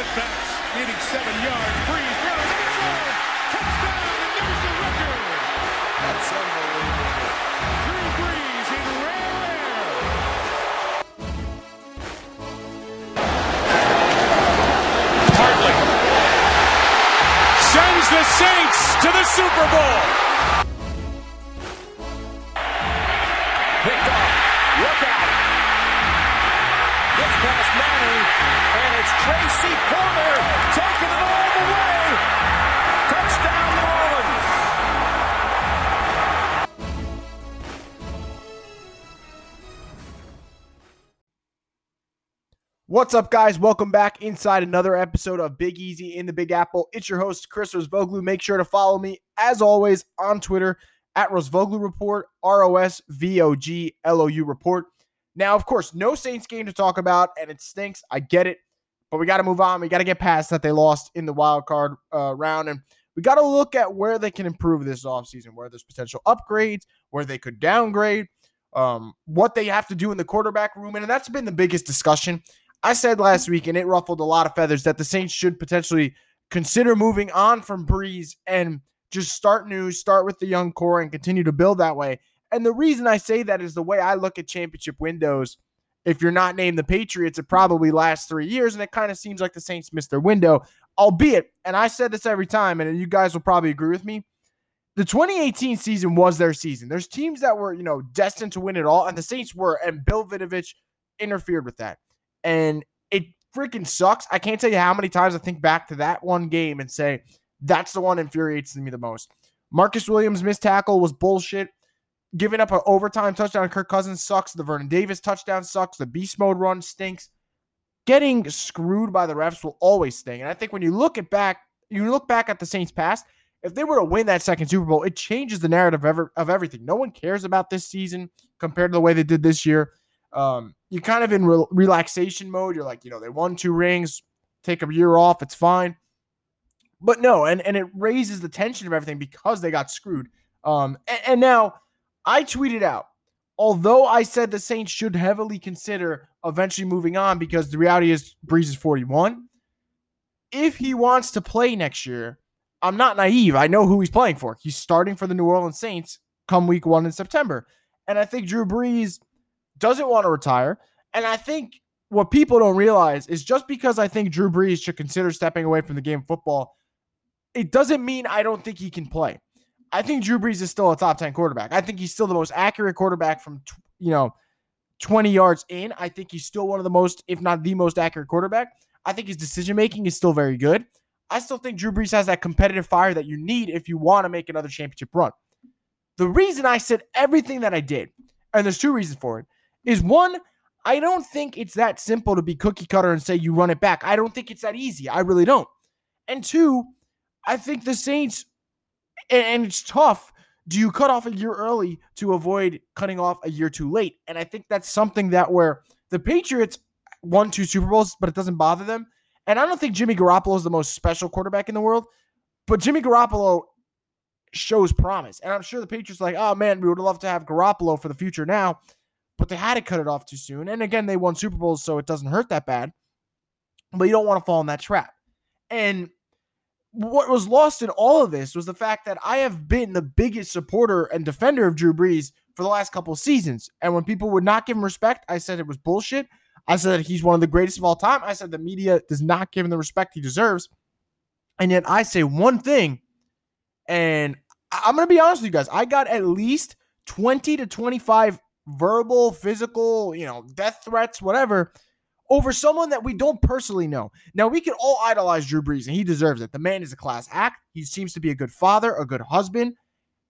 Putbacks needing seven yards. Brees throws zone. Touchdown, and there's the record. That's unbelievable. Drew Brees in rare air. Hartley sends the Saints to the Super Bowl. What's up, guys? Welcome back inside another episode of Big Easy in the Big Apple. It's your host, Chris Rosvoglu. Make sure to follow me, as always, on Twitter at Rosvoglu Report, R O S V O G L O U Report. Now, of course, no Saints game to talk about, and it stinks. I get it, but we got to move on. We got to get past that they lost in the wild card uh, round, and we got to look at where they can improve this offseason, where there's potential upgrades, where they could downgrade, um, what they have to do in the quarterback room, and that's been the biggest discussion. I said last week, and it ruffled a lot of feathers, that the Saints should potentially consider moving on from Brees and just start new, start with the young core, and continue to build that way. And the reason I say that is the way I look at championship windows. If you're not named the Patriots, it probably lasts three years, and it kind of seems like the Saints missed their window. Albeit, and I said this every time, and you guys will probably agree with me. The 2018 season was their season. There's teams that were, you know, destined to win it all, and the Saints were, and Bill Vinovich interfered with that and it freaking sucks. I can't tell you how many times I think back to that one game and say that's the one infuriates me the most. Marcus Williams missed tackle was bullshit. Giving up an overtime touchdown Kirk Cousins sucks. The Vernon Davis touchdown sucks. The beast mode run stinks. Getting screwed by the refs will always sting. And I think when you look at back, you look back at the Saints past, if they were to win that second Super Bowl, it changes the narrative of, ever, of everything. No one cares about this season compared to the way they did this year. Um, you're kind of in re- relaxation mode. You're like, you know, they won two rings, take a year off, it's fine. But no, and and it raises the tension of everything because they got screwed. Um, and, and now I tweeted out, although I said the Saints should heavily consider eventually moving on because the reality is Brees is 41. If he wants to play next year, I'm not naive. I know who he's playing for. He's starting for the New Orleans Saints come week one in September. And I think Drew Brees doesn't want to retire. And I think what people don't realize is just because I think Drew Brees should consider stepping away from the game of football, it doesn't mean I don't think he can play. I think Drew Brees is still a top 10 quarterback. I think he's still the most accurate quarterback from, you know, 20 yards in. I think he's still one of the most, if not the most accurate quarterback. I think his decision making is still very good. I still think Drew Brees has that competitive fire that you need if you want to make another championship run. The reason I said everything that I did, and there's two reasons for it, is one, I don't think it's that simple to be cookie cutter and say you run it back. I don't think it's that easy. I really don't. And two, I think the Saints, and, it's tough. Do you cut off a year early to avoid cutting off a year too late? And I think that's something that where the Patriots won two Super Bowls, but it doesn't bother them. And I don't think Jimmy Garoppolo is the most special quarterback in the world, but Jimmy Garoppolo shows promise. And I'm sure the Patriots like, oh man, we would love to have Garoppolo for the future now but they had to cut it off too soon. And again, they won Super Bowls, so it doesn't hurt that bad. But you don't want to fall in that trap. And what was lost in all of this was the fact that I have been the biggest supporter and defender of Drew Brees for the last couple seasons. And when people would not give him respect, I said it was bullshit. I said he's one of the greatest of all time. I said the media does not give him the respect he deserves. And yet I say one thing, and I'm going to be honest with you guys. I got at least 20 to 25 verbal, physical, you know, death threats, whatever, over someone that we don't personally know. Now, we can all idolize Drew Brees, and he deserves it. The man is a class act. He seems to be a good father, a good husband.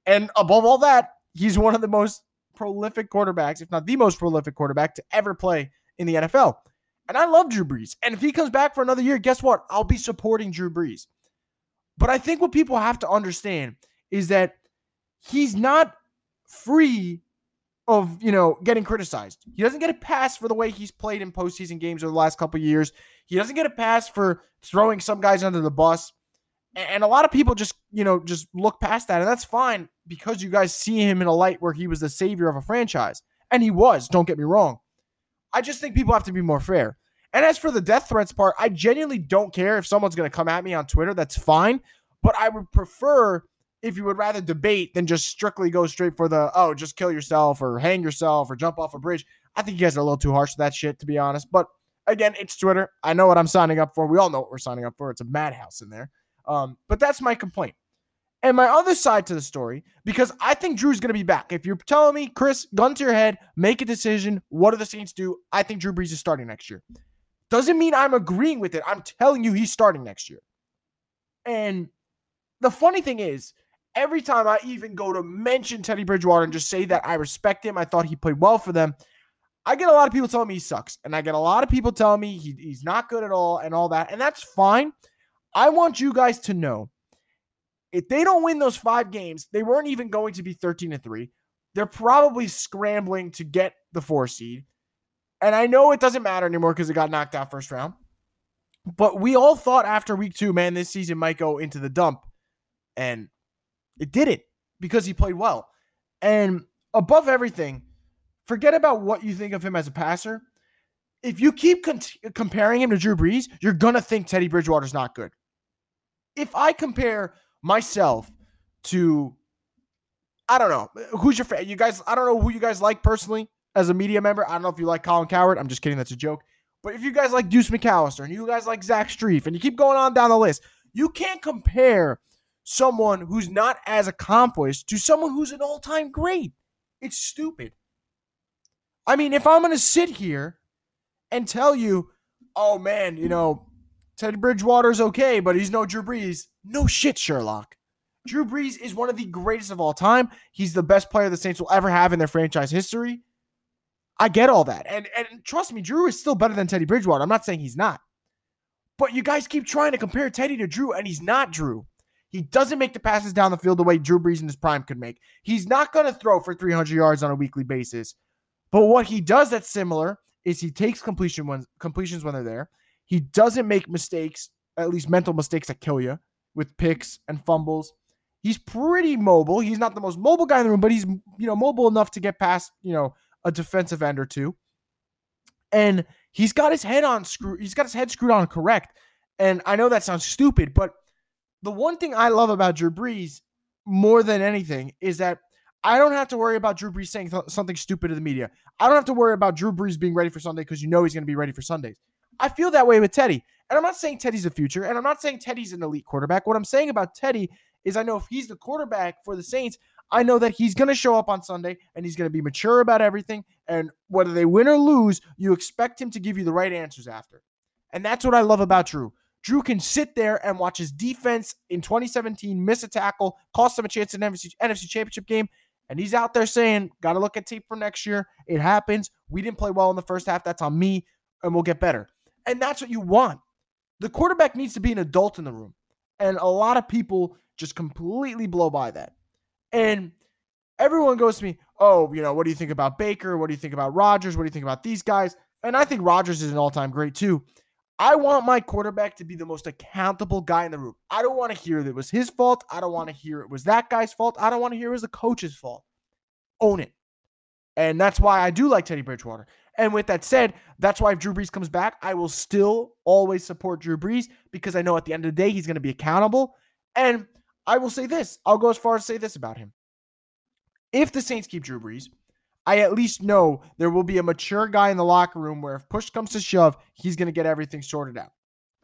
And above all that, he's one of the most prolific quarterbacks, if not the most prolific quarterback to ever play in the NFL. And I love Drew Brees. And if he comes back for another year, guess what? I'll be supporting Drew Brees. But I think what people have to understand is that he's not free of you know getting criticized. He doesn't get a pass for the way he's played in postseason games over the last couple years. He doesn't get a pass for throwing some guys under the bus. And a lot of people just, you know, just look past that. And that's fine because you guys see him in a light where he was the savior of a franchise. And he was, don't get me wrong. I just think people have to be more fair. And as for the death threats part, I genuinely don't care if someone's going to come at me on Twitter. That's fine. But I would prefer if you would rather debate than just strictly go straight for the, oh, just kill yourself or hang yourself or jump off a bridge. I think you guys are a little too harsh to that shit, to be honest. But again, it's Twitter. I know what I'm signing up for. We all know what we're signing up for. It's a madhouse in there. Um, but that's my complaint. And my other side to the story, because I think Drew's going to be back. If you're telling me, Chris, gun to your head, make a decision. What do the Saints do? I think Drew Brees is starting next year. Doesn't mean I'm agreeing with it. I'm telling you he's starting next year. And the funny thing is, every time I even go to mention Teddy Bridgewater and just say that I respect him, I thought he played well for them, I get a lot of people telling me he sucks. And I get a lot of people telling me he, he's not good at all and all that. And that's fine. I want you guys to know if they don't win those five games, they weren't even going to be 13 and 3. They're probably scrambling to get the four seed. And I know it doesn't matter anymore because it got knocked out first round. But we all thought after week two, man, this season might go into the dump. And it did it because he played well. And above everything, forget about what you think of him as a passer. If you keep con- comparing him to Drew Brees, you're going to think Teddy Bridgewater's not good. If I compare myself to, I don't know, who's your fan? You guys, I don't know who you guys like personally as a media member. I don't know if you like Colin Cowherd. I'm just kidding. That's a joke. But if you guys like Deuce McAllister and you guys like Zach Strief and you keep going on down the list, you can't compare someone who's not as accomplished to someone who's an all time great. It's stupid. I mean, if I'm going to sit here and tell you, oh man, you know, Ted Bridgewater's okay, but he's no Drew Brees, no shit, Sherlock. Drew Brees is one of the greatest of all time. He's the best player the Saints will ever have in their franchise history. I get all that. And and trust me, Drew is still better than Teddy Bridgewater. I'm not saying he's not. But you guys keep trying to compare Teddy to Drew, and he's not Drew. He doesn't make the passes down the field the way Drew Brees in his prime could make. He's not going to throw for 300 yards on a weekly basis. But what he does that's similar is he takes completion when, completions when they're there. He doesn't make mistakes, at least mental mistakes that kill you with picks and fumbles. He's pretty mobile. He's not the most mobile guy in the room, but he's you know mobile enough to get past you know a defensive end or two. And he's got his head on screw. He's got his head screwed on correct. And I know that sounds stupid, but the one thing I love about Drew Brees more than anything is that I don't have to worry about Drew Brees saying th- something stupid to the media. I don't have to worry about Drew Brees being ready for Sunday because you know he's going to be ready for Sundays. I feel that way with Teddy. And I'm not saying Teddy's the future, and I'm not saying Teddy's an elite quarterback. What I'm saying about Teddy is I know if he's the quarterback for the Saints, I know that he's going to show up on Sunday and he's going to be mature about everything. And whether they win or lose, you expect him to give you the right answers after. And that's what I love about Drew. Drew can sit there and watch his defense in 2017 miss a tackle, cost him a chance in NFC, NFC Championship game. And he's out there saying, Got to look at tape for next year. It happens. We didn't play well in the first half. That's on me. And we'll get better. And that's what you want. The quarterback needs to be an adult in the room. And a lot of people just completely blow by that. And everyone goes to me, oh, you know, what do you think about Baker? What do you think about Rodgers? What do you think about these guys? And I think Rodgers is an all time great too. I want my quarterback to be the most accountable guy in the room. I don't want to hear that it was his fault. I don't want to hear it was that guy's fault. I don't want to hear it was the coach's fault. Own it. And that's why I do like Teddy Bridgewater. And with that said, that's why if Drew Brees comes back, I will still always support Drew Brees because I know at the end of the day, he's going to be accountable. And I will say this I'll go as far as say this about him. If the Saints keep Drew Brees, I at least know there will be a mature guy in the locker room where if push comes to shove, he's going to get everything sorted out.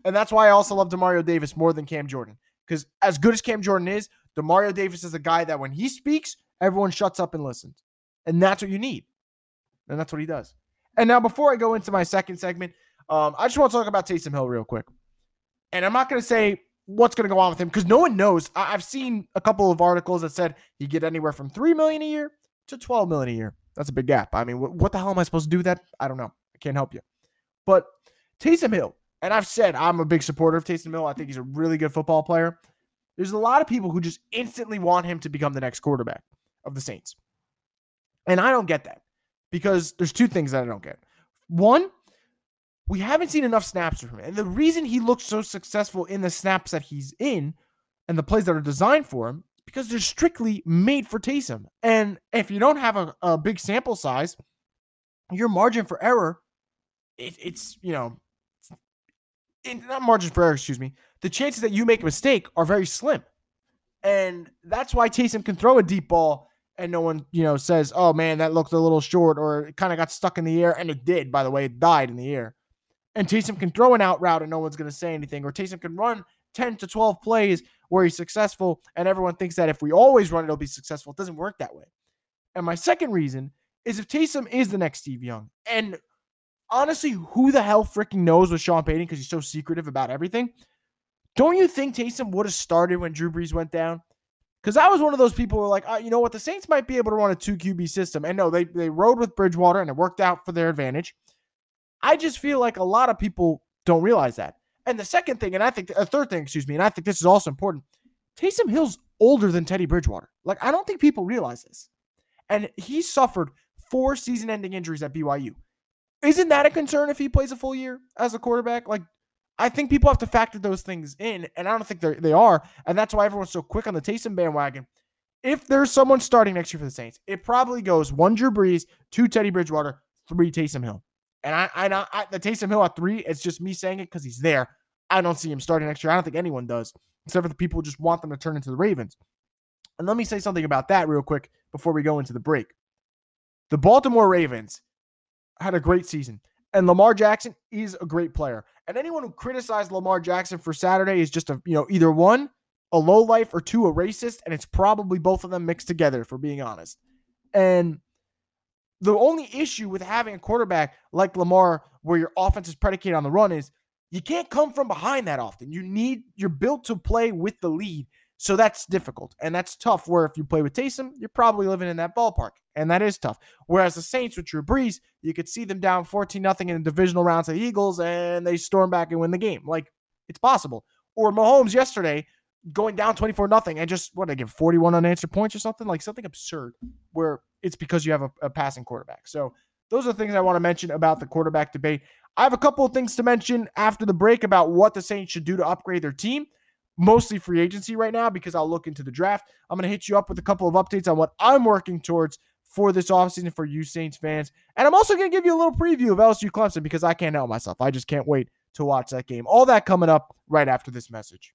And that's why I also love Demario Davis more than Cam Jordan. Because as good as Cam Jordan is, Demario Davis is a guy that when he speaks, everyone shuts up and listens. And that's what you need. And that's what he does. And now, before I go into my second segment, um, I just want to talk about Taysom Hill real quick. And I'm not going to say what's going to go on with him because no one knows. I- have seen a couple of articles that said he get anywhere from three million a year to 12 million a year. That's a big gap. I mean, what the hell am I supposed to do with that? I don't know. I can't help you. But Taysom Hill, and I've said I'm a big supporter of Taysom Hill. I think he's a really good football player. There's a lot of people who just instantly want him to become the next quarterback of the Saints. And I don't get that because there's two things that I don't get. One, we haven't seen enough snaps from him. And the reason he looks so successful in the snaps that he's in and the plays that are designed for him, because they're strictly made for Taysom. And if you don't have a, a big sample size, your margin for error, it, it's, you know, in, not margin for error, excuse me, the chances that you make a mistake are very slim. And that's why Taysom can throw a deep ball and no one, you know, says, oh man, that looked a little short or it kind of got stuck in the air. And it did, by the way, it died in the air. And Taysom can throw an out route and no one's going to say anything. Or Taysom can run 10 to 12 plays where he's successful and everyone thinks that if we always run it, it'll be successful. It doesn't work that way. And my second reason is if Taysom is the next Steve Young, and honestly, who the hell freaking knows with Sean Payton because he's so secretive about everything. Don't you think Taysom would have started when Drew Brees went down? Because I was one of those people who were like, oh, you know what, the Saints might be able to run a two QB system. And no, they they rode with Bridgewater and it worked out for their advantage. I just feel like a lot of people don't realize that. And the second thing, and I think a third thing, excuse me, and I think this is also important. Taysom Hill's older than Teddy Bridgewater. Like I don't think people realize this. And he suffered four season-ending injuries at BYU. Isn't that a concern if he plays a full year as a quarterback? Like I think people have to factor those things in, and I don't think they are. And that's why everyone's so quick on the Taysom bandwagon. If there's someone starting next year for the Saints, it probably goes one Drew Brees, two Teddy Bridgewater, three Taysom Hill. And I, I, I the Taysom Hill at three, it's just me saying it because he's there. I don't see him starting next year. I don't think anyone does, except for the people who just want them to turn into the Ravens. And let me say something about that real quick before we go into the break. The Baltimore Ravens had a great season. And Lamar Jackson is a great player. And anyone who criticized Lamar Jackson for Saturday is just a, you know, either one, a low life, or two, a racist. And it's probably both of them mixed together, for being honest. And the only issue with having a quarterback like Lamar, where your offense is predicated on the run, is you can't come from behind that often. You need, you're built to play with the lead. So that's difficult and that's tough. Where if you play with Taysom, you're probably living in that ballpark, and that is tough. Whereas the Saints with Drew Brees, you could see them down 14 nothing in the divisional rounds of the Eagles, and they storm back and win the game. Like it's possible. Or Mahomes yesterday going down 24 nothing and just what they give 41 unanswered points or something like something absurd where it's because you have a, a passing quarterback. So those are the things I want to mention about the quarterback debate. I have a couple of things to mention after the break about what the Saints should do to upgrade their team mostly free agency right now because I'll look into the draft. I'm going to hit you up with a couple of updates on what I'm working towards for this offseason for you Saints fans. And I'm also going to give you a little preview of LSU Clemson because I can't help myself. I just can't wait to watch that game. All that coming up right after this message.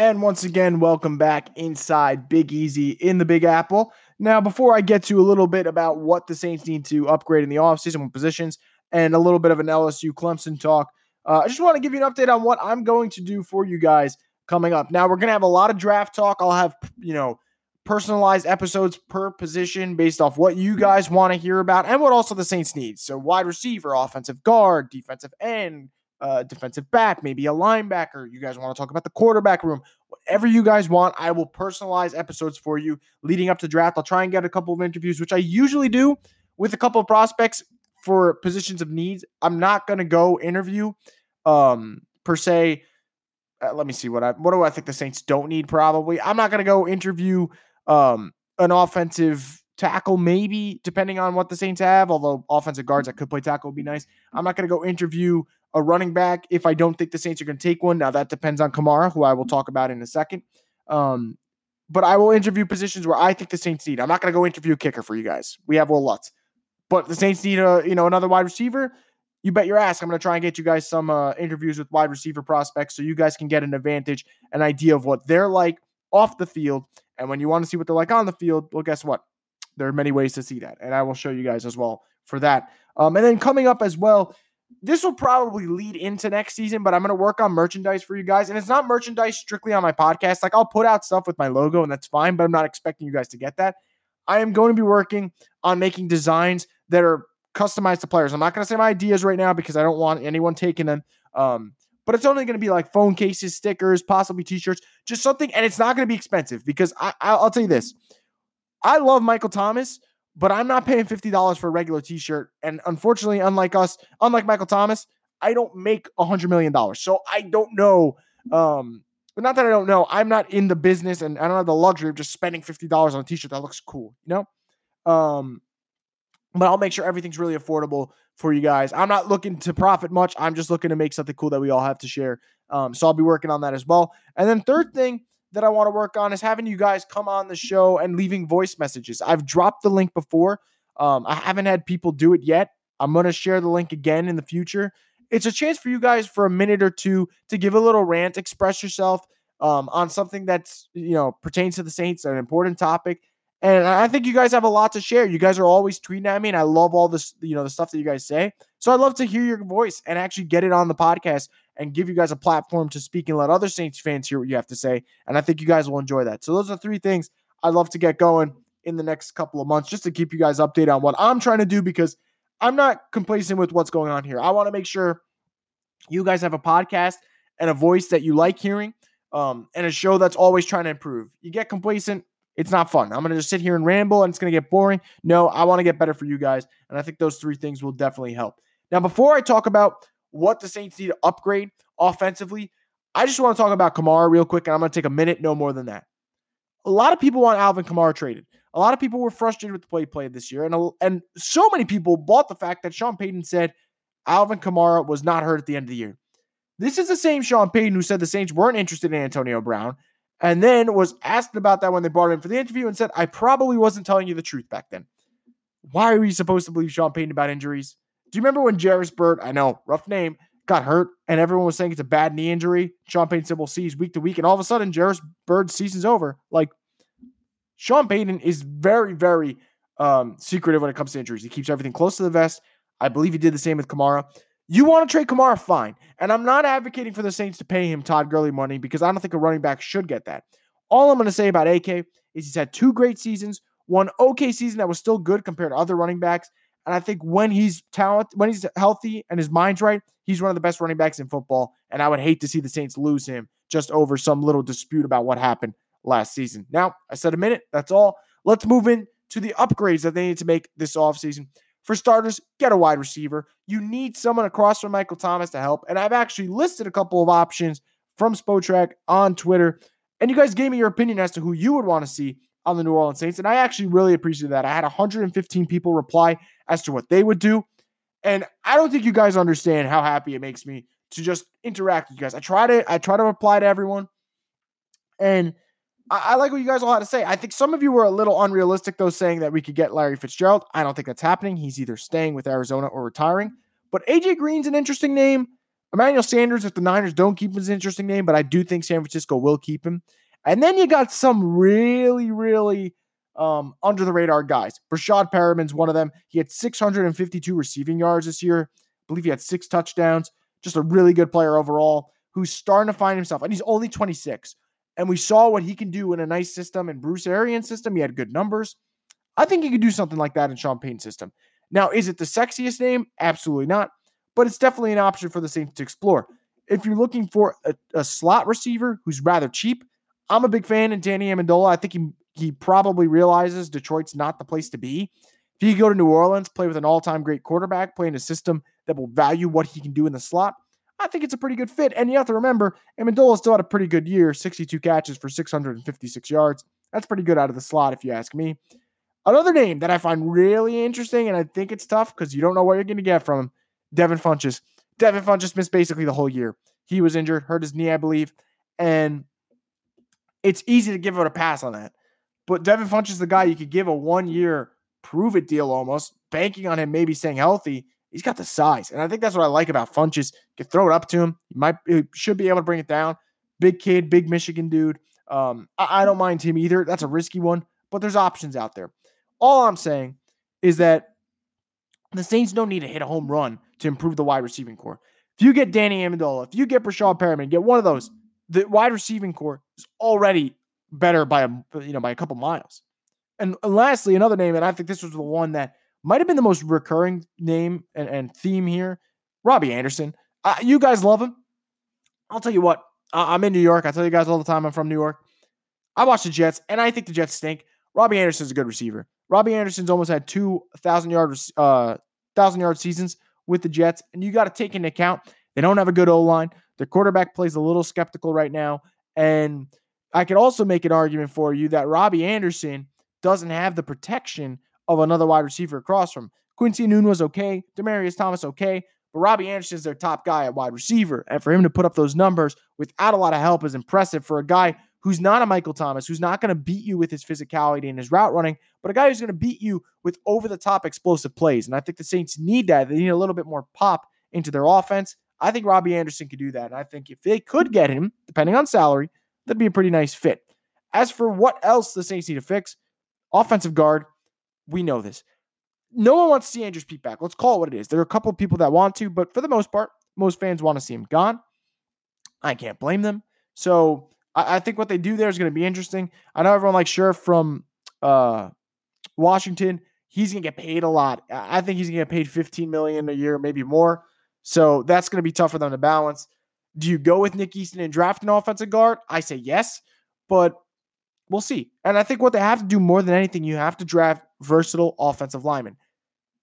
And once again, welcome back inside Big Easy in the Big Apple. Now, before I get to a little bit about what the Saints need to upgrade in the offseason with positions and a little bit of an LSU Clemson talk, uh, I just want to give you an update on what I'm going to do for you guys coming up. Now, we're going to have a lot of draft talk. I'll have, you know, personalized episodes per position based off what you guys want to hear about and what also the Saints need. So, wide receiver, offensive guard, defensive end, uh, defensive back, maybe a linebacker. You guys want to talk about the quarterback room, whatever you guys want. I will personalize episodes for you leading up to draft. I'll try and get a couple of interviews, which I usually do with a couple of prospects for positions of needs. I'm not going to go interview um, per se. Uh, let me see what I what do I think the Saints don't need probably. I'm not going to go interview um, an offensive tackle maybe depending on what the Saints have, although offensive guards that could play tackle would be nice. I'm not going to go interview a running back if I don't think the Saints are going to take one. Now, that depends on Kamara, who I will talk about in a second. Um, but I will interview positions where I think the Saints need. I'm not going to go interview a kicker for you guys. We have Wil Lutz. But the Saints need a you know another wide receiver. You bet your ass I'm going to try and get you guys some uh, interviews with wide receiver prospects so you guys can get an advantage, an idea of what they're like off the field. And when you want to see what they're like on the field, well, guess what? There are many ways to see that, and I will show you guys as well for that. Um, and then coming up as well this will probably lead into next season, but I'm going to work on merchandise for you guys. And it's not merchandise strictly on my podcast. Like I'll put out stuff with my logo and that's fine, but I'm not expecting you guys to get that. I am going to be working on making designs that are customized to players. I'm not going to say my ideas right now because I don't want anyone taking them. Um, but it's only going to be like phone cases, stickers, possibly t-shirts, just something. And it's not going to be expensive because I, I'll tell you this. I love Michael Thomas, but I'm not paying $50 for a regular t-shirt. And unfortunately, unlike us, unlike Michael Thomas, I don't make a hundred million dollars. So I don't know. Um, but not that I don't know. I'm not in the business and I don't have the luxury of just spending $50 on a t-shirt that looks cool, you know? Um, but I'll make sure everything's really affordable for you guys. I'm not looking to profit much. I'm just looking to make something cool that we all have to share. Um, so I'll be working on that as well. And then third thing that I want to work on is having you guys come on the show and leaving voice messages. I've dropped the link before. Um, I haven't had people do it yet. I'm going to share the link again in the future. It's a chance for you guys for a minute or two to give a little rant, express yourself um, on something that's you know pertains to the Saints, an important topic. And I think you guys have a lot to share. You guys are always tweeting at me, and I love all this, you know, the stuff that you guys say. So I'd love to hear your voice and actually get it on the podcast and give you guys a platform to speak and let other Saints fans hear what you have to say. And I think you guys will enjoy that. So those are three things I'd love to get going in the next couple of months just to keep you guys updated on what I'm trying to do because I'm not complacent with what's going on here. I want to make sure you guys have a podcast and a voice that you like hearing um, and a show that's always trying to improve. You get complacent, it's not fun. I'm going to just sit here and ramble and it's going to get boring. No, I want to get better for you guys. And I think those three things will definitely help. Now, before I talk about what the Saints need to upgrade offensively, I just want to talk about Kamara real quick. And I'm going to take a minute, no more than that. A lot of people want Alvin Kamara traded. A lot of people were frustrated with the play he played this year. And, and so many people bought the fact that Sean Payton said Alvin Kamara was not hurt at the end of the year. This is the same Sean Payton who said the Saints weren't interested in Antonio Brown and then was asked about that when they brought him for the interview and said, I probably wasn't telling you the truth back then. Why are we supposed to believe Sean Payton about injuries? Do you remember when Jairus Byrd, I know, rough name, got hurt and everyone was saying it's a bad knee injury? Sean Payton said, we'll see he's week to week. And all of a sudden, Jairus Byrd's season's over. Like, Sean Payton is very, very um, secretive when it comes to injuries. He keeps everything close to the vest. I believe he did the same with Kamara. You want to trade Kamara, fine. And I'm not advocating for the Saints to pay him Todd Gurley money because I don't think a running back should get that. All I'm going to say about AK is he's had two great seasons, one okay season that was still good compared to other running backs. And I think when he's talent, when he's healthy and his mind's right, he's one of the best running backs in football. And I would hate to see the Saints lose him just over some little dispute about what happened last season. Now, I said a minute. That's all. Let's move in to the upgrades that they need to make this offseason. For starters, get a wide receiver. You need someone across from Michael Thomas to help. And I've actually listed a couple of options from Spotrac on Twitter. And you guys gave me your opinion as to who you would want to see on the New Orleans Saints. And I actually really appreciate that. I had 115 people reply as to what they would do. And I don't think you guys understand how happy it makes me to just interact with you guys. I try to I try to reply to everyone. And I, I, like what you guys all had to say. I think some of you were a little unrealistic, though, saying that we could get Larry Fitzgerald. I don't think that's happening. He's either staying with Arizona or retiring. But AJ Green's an interesting name. Emmanuel Sanders, if the Niners don't keep him, is an interesting name, but I do think San Francisco will keep him. And then you got some really, really um, under the radar guys. Breshad Perriman's one of them. He had 652 receiving yards this year. I believe he had six touchdowns. Just a really good player overall who's starting to find himself. And he's only 26. And we saw what he can do in a nice system in Bruce Arians' system. He had good numbers. I think he could do something like that in Sean Payton's system. Now, is it the sexiest name? Absolutely not. But it's definitely an option for the Saints to explore. If you're looking for a, a slot receiver who's rather cheap, I'm a big fan of Danny Amendola. I think he he probably realizes Detroit's not the place to be. If he go to New Orleans, play with an all-time great quarterback, play in a system that will value what he can do in the slot, I think it's a pretty good fit. And you have to remember, Amendola still had a pretty good year 62 catches for 656 yards. That's pretty good out of the slot, if you ask me. Another name that I find really interesting, and I think it's tough because you don't know what you're going to get from him Devin Funchess. Devin Funchess missed basically the whole year. He was injured, hurt his knee, I believe. And it's easy to give out a pass on that. But Devin Funchess is the guy you could give a one year prove it deal almost, banking on him maybe staying healthy he's got the size. And I think that's what I like about Funchess. You can throw it up to him. He might he should be able to bring it down. Big kid, big Michigan dude. Um, I, I don't mind him either. That's a risky one, but there's options out there. All I'm saying is that the Saints don't need to hit a home run to improve the wide receiving core. If you get Danny Amendola, if you get Breshad Perriman, get one of those, the wide receiving core is already better by a you know by a couple miles. And, and lastly, another name, and I think this was the one that might have been the most recurring name and, and theme here. Robbie Anderson. Uh, you guys love him. I'll tell you what. I'm in New York. I tell you guys all the time I'm from New York. I watch the Jets, and I think the Jets stink. Robbie Anderson's a good receiver. Robbie Anderson's almost had two thousand yard uh thousand yard seasons with the Jets, and you got to take into account they don't have a good O line. Their quarterback plays a little skeptical right now, and I could also make an argument for you that Robbie Anderson doesn't have the protection of another wide receiver across from. Quincy Enunwa was okay. Demaryius Thomas okay. But Robbie Anderson is their top guy at wide receiver. And for him to put up those numbers without a lot of help is impressive for a guy who's not a Michael Thomas, who's not going to beat you with his physicality and his route running, but a guy who's going to beat you with over the top explosive plays. And I think the Saints need that. They need a little bit more pop into their offense. I think Robbie Anderson could do that. And I think if they could get him, depending on salary, that'd be a pretty nice fit. As for what else the Saints need to fix, offensive guard, we know this. No one wants to see Andrus Peat back. Let's call it what it is. There are a couple of people that want to, but for the most part, most fans want to see him gone. I can't blame them. So I, I think what they do there is going to be interesting. I know everyone likes Scherff from uh, Washington. He's going to get paid a lot. I think he's going to get paid 15 million a year, maybe more. So that's going to be tough for them to balance. Do you go with Nick Easton and draft an offensive guard? I say yes, but we'll see. And I think what they have to do more than anything, you have to draft versatile offensive linemen.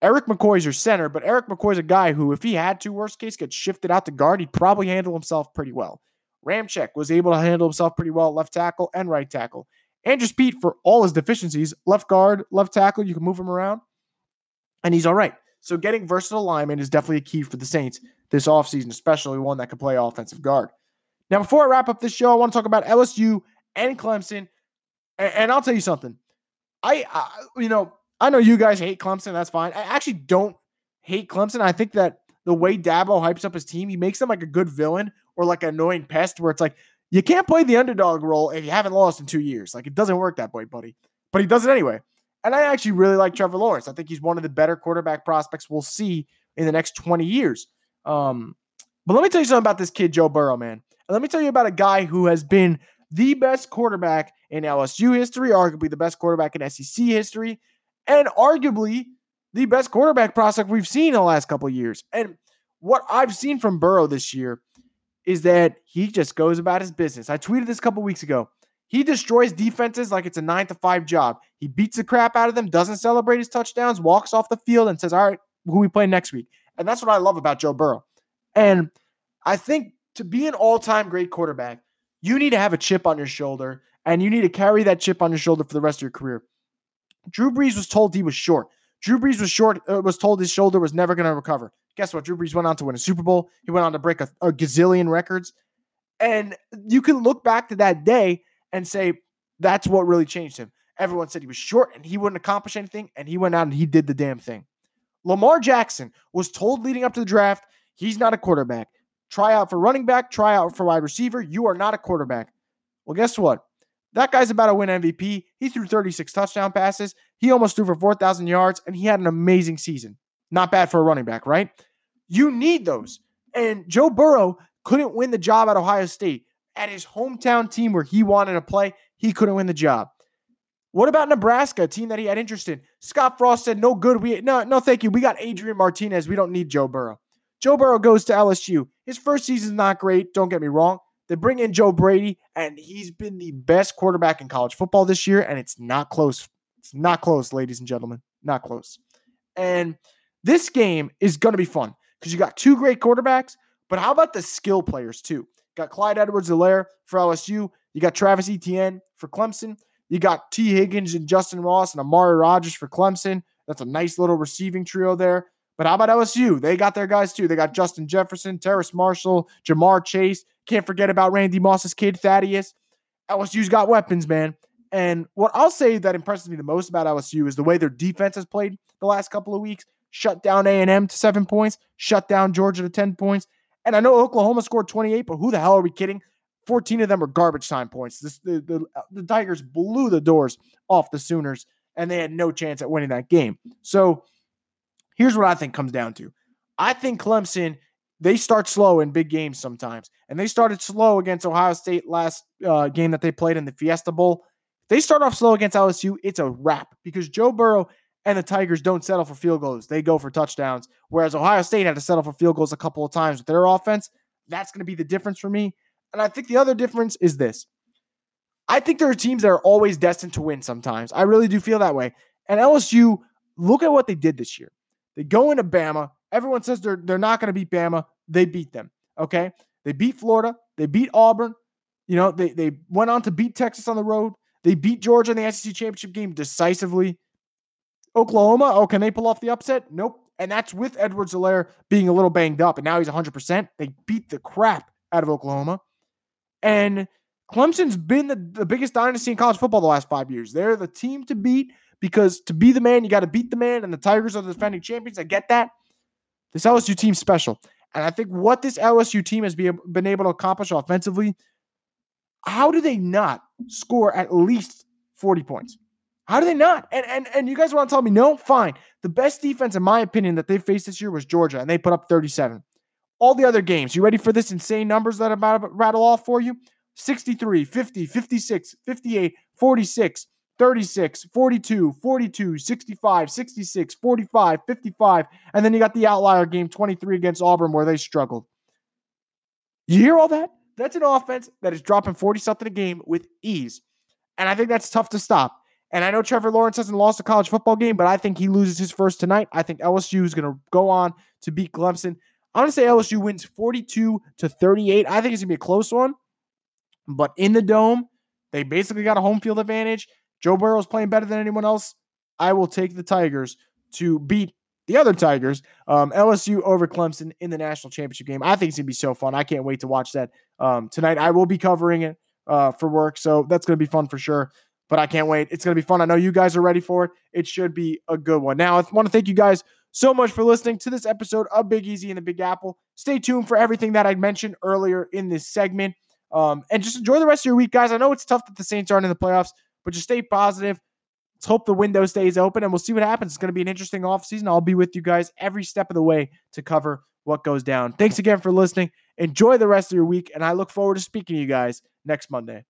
Erik McCoy is your center, but Erik McCoy is a guy who, if he had to, worst case, get shifted out to guard, he'd probably handle himself pretty well. Ramczyk was able to handle himself pretty well left tackle and right tackle. Andrus Peat, for all his deficiencies, left guard, left tackle, you can move him around, and he's all right. So getting versatile linemen is definitely a key for the Saints this offseason, especially one that can play offensive guard. Now, before I wrap up this show, I want to talk about LSU and Clemson. And, and I'll tell you something. I, I, you know, I know you guys hate Clemson. That's fine. I actually don't hate Clemson. I think that the way Dabo hypes up his team, he makes them like a good villain or like an annoying pest where it's like, you can't play the underdog role if you haven't lost in two years. Like, it doesn't work that way, buddy. But he does it anyway. And I actually really like Trevor Lawrence. I think he's one of the better quarterback prospects we'll see in the next 20 years. Um, but let me tell you something about this kid, Joe Burrow, man. And let me tell you about a guy who has been the best quarterback in LSU history, arguably the best quarterback in SEC history, and arguably the best quarterback prospect we've seen in the last couple years. And what I've seen from Burrow this year is that he just goes about his business. I tweeted this a couple weeks ago. He destroys defenses like it's a nine to five job. He beats the crap out of them, doesn't celebrate his touchdowns, walks off the field, and says, All right, who we play next week? And that's what I love about Joe Burrow. And I think to be an all time great quarterback, you need to have a chip on your shoulder and you need to carry that chip on your shoulder for the rest of your career. Drew Brees was told he was short. Drew Brees was short, uh, was told his shoulder was never going to recover. Guess what? Drew Brees went on to win a Super Bowl. He went on to break a, a gazillion records. And you can look back to that day and say that's what really changed him. Everyone said he was short and he wouldn't accomplish anything, and he went out and he did the damn thing. Lamar Jackson was told leading up to the draft he's not a quarterback. Try out for running back, try out for wide receiver. You are not a quarterback. Well, guess what? That guy's about to win MVP. He threw 36 touchdown passes. He almost threw for 4,000 yards, and he had an amazing season. Not bad for a running back, right? You need those. And Joe Burrow couldn't win the job at Ohio State. At his hometown team where he wanted to play, he couldn't win the job. What about Nebraska, a team that he had interest in? Scott Frost said, no good. We no, no, thank you. We got Adrian Martinez. We don't need Joe Burrow. Joe Burrow goes to LSU. His first season is not great. Don't get me wrong. They bring in Joe Brady, and he's been the best quarterback in college football this year, and it's not close. It's not close, ladies and gentlemen. Not close. And this game is going to be fun because you got two great quarterbacks, but how about the skill players too? Got Clyde Edwards-Helaire for LSU. You got Travis Etienne for Clemson. You got Tee Higgins and Justin Ross and Amari Rodgers for Clemson. That's a nice little receiving trio there. But how about LSU? They got their guys too. They got Justin Jefferson, Terrace Marshall, Ja'Marr Chase. Can't forget about Randy Moss's kid, Thaddeus. LSU's got weapons, man. And what I'll say that impresses me the most about LSU is the way their defense has played the last couple of weeks. Shut down A&M to seven points, shut down Georgia to 10 points. And I know Oklahoma scored 28, but who the hell are we kidding? 14 of them were garbage time points. This, the, the, the Tigers blew the doors off the Sooners, and they had no chance at winning that game. So here's what I think comes down to. I think Clemson they start slow in big games sometimes, and they started slow against Ohio State last uh, game that they played in the Fiesta Bowl. They start off slow against LSU. It's a wrap because Joe Burrow and the Tigers don't settle for field goals; they go for touchdowns. Whereas Ohio State had to settle for field goals a couple of times with their offense. That's going to be the difference for me. And I think the other difference is this. I think there are teams that are always destined to win sometimes. I really do feel that way. And LSU, look at what they did this year. They go into Bama. Everyone says they're they're not going to beat Bama. They beat them. Okay. They beat Florida. They beat Auburn. You know, they they went on to beat Texas on the road. They beat Georgia in the SEC championship game decisively. Oklahoma, oh, can they pull off the upset? Nope. And that's with Edwards Helaire being a little banged up, and now he's 100%. They beat the crap out of Oklahoma. And Clemson's been the, the biggest dynasty in college football the last five years. They're the team to beat because to be the man, you got to beat the man, and the Tigers are the defending champions. I get that. This LSU team's special. And I think what this LSU team has be, been able to accomplish offensively, how do they not score at least 40 points? How do they not? And and and you guys want to tell me no? Fine. The best defense, in my opinion, that they faced this year was Georgia, and they put up 37. All the other games, you ready for this insane numbers that I'm about to rattle off for you? 63, 50, 56, 58, 46, 36, 42, 42, 65, 66, 45, 55. And then you got the outlier game 23 against Auburn where they struggled. You hear all that? That's an offense that is dropping 40 something a game with ease. And I think that's tough to stop. And I know Trevor Lawrence hasn't lost a college football game, but I think he loses his first tonight. I think LSU is going to go on to beat Clemson. I'm going to say LSU wins 42 to 38. I think it's going to be a close one. But in the dome, they basically got a home field advantage. Joe Burrow is playing better than anyone else. I will take the Tigers to beat the other Tigers, um, LSU over Clemson in the national championship game. I think it's gonna be so fun. I can't wait to watch that um, tonight. I will be covering it uh, for work, so that's gonna be fun for sure. But I can't wait. It's gonna be fun. I know you guys are ready for it. It should be a good one. Now, I want to thank you guys so much for listening to this episode of Big Easy and the Big Apple. Stay tuned for everything that I mentioned earlier in this segment. Um, and just enjoy the rest of your week, guys. I know it's tough that the Saints aren't in the playoffs, but just stay positive. Let's hope the window stays open and we'll see what happens. It's going to be an interesting offseason. I'll be with you guys every step of the way to cover what goes down. Thanks again for listening. Enjoy the rest of your week, and I look forward to speaking to you guys next Monday.